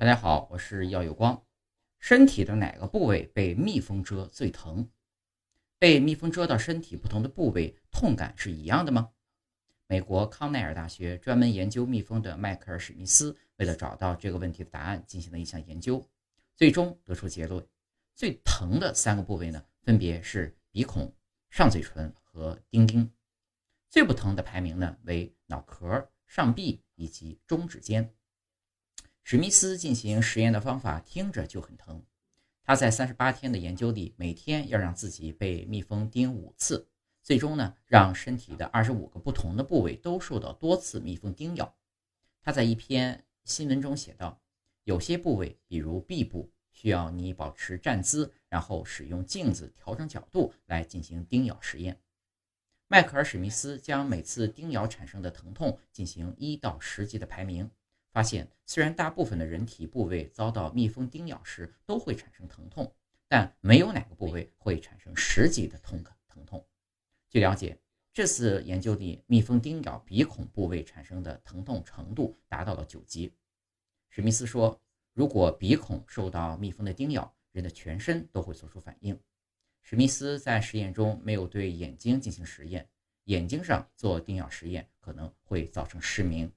大家好，我是耀有光。身体的哪个部位被蜜蜂蛰最疼？被蜜蜂蛰到身体不同的部位，痛感是一样的吗？美国康奈尔大学专门研究蜜蜂的迈克尔·史密斯，为了找到这个问题的答案，进行了一项研究，最终得出结论：最疼的三个部位呢，分别是鼻孔、上嘴唇和丁丁；最不疼的排名呢为脑壳、上臂以及中指尖。史密斯进行实验的方法听着就很疼。他在三十八天的研究里，每天要让自己被蜜蜂叮五次，最终呢，让身体的二十五个不同的部位都受到多次蜜蜂叮咬。他在一篇新闻中写道：“有些部位，比如臂部，需要你保持站姿，然后使用镜子调整角度来进行叮咬实验。”迈克尔·史密斯将每次叮咬产生的疼痛进行一到十级的排名。发现，虽然大部分的人体部位遭到蜜蜂叮咬时都会产生疼痛，但没有哪个部位会产生十级的痛感疼痛。据了解，这次研究里，蜜蜂叮咬鼻孔部位产生的疼痛程度达到了九级。史密斯说，如果鼻孔受到蜜蜂的叮咬，人的全身都会做出反应。史密斯在实验中没有对眼睛进行实验，眼睛上做叮咬实验可能会造成失明。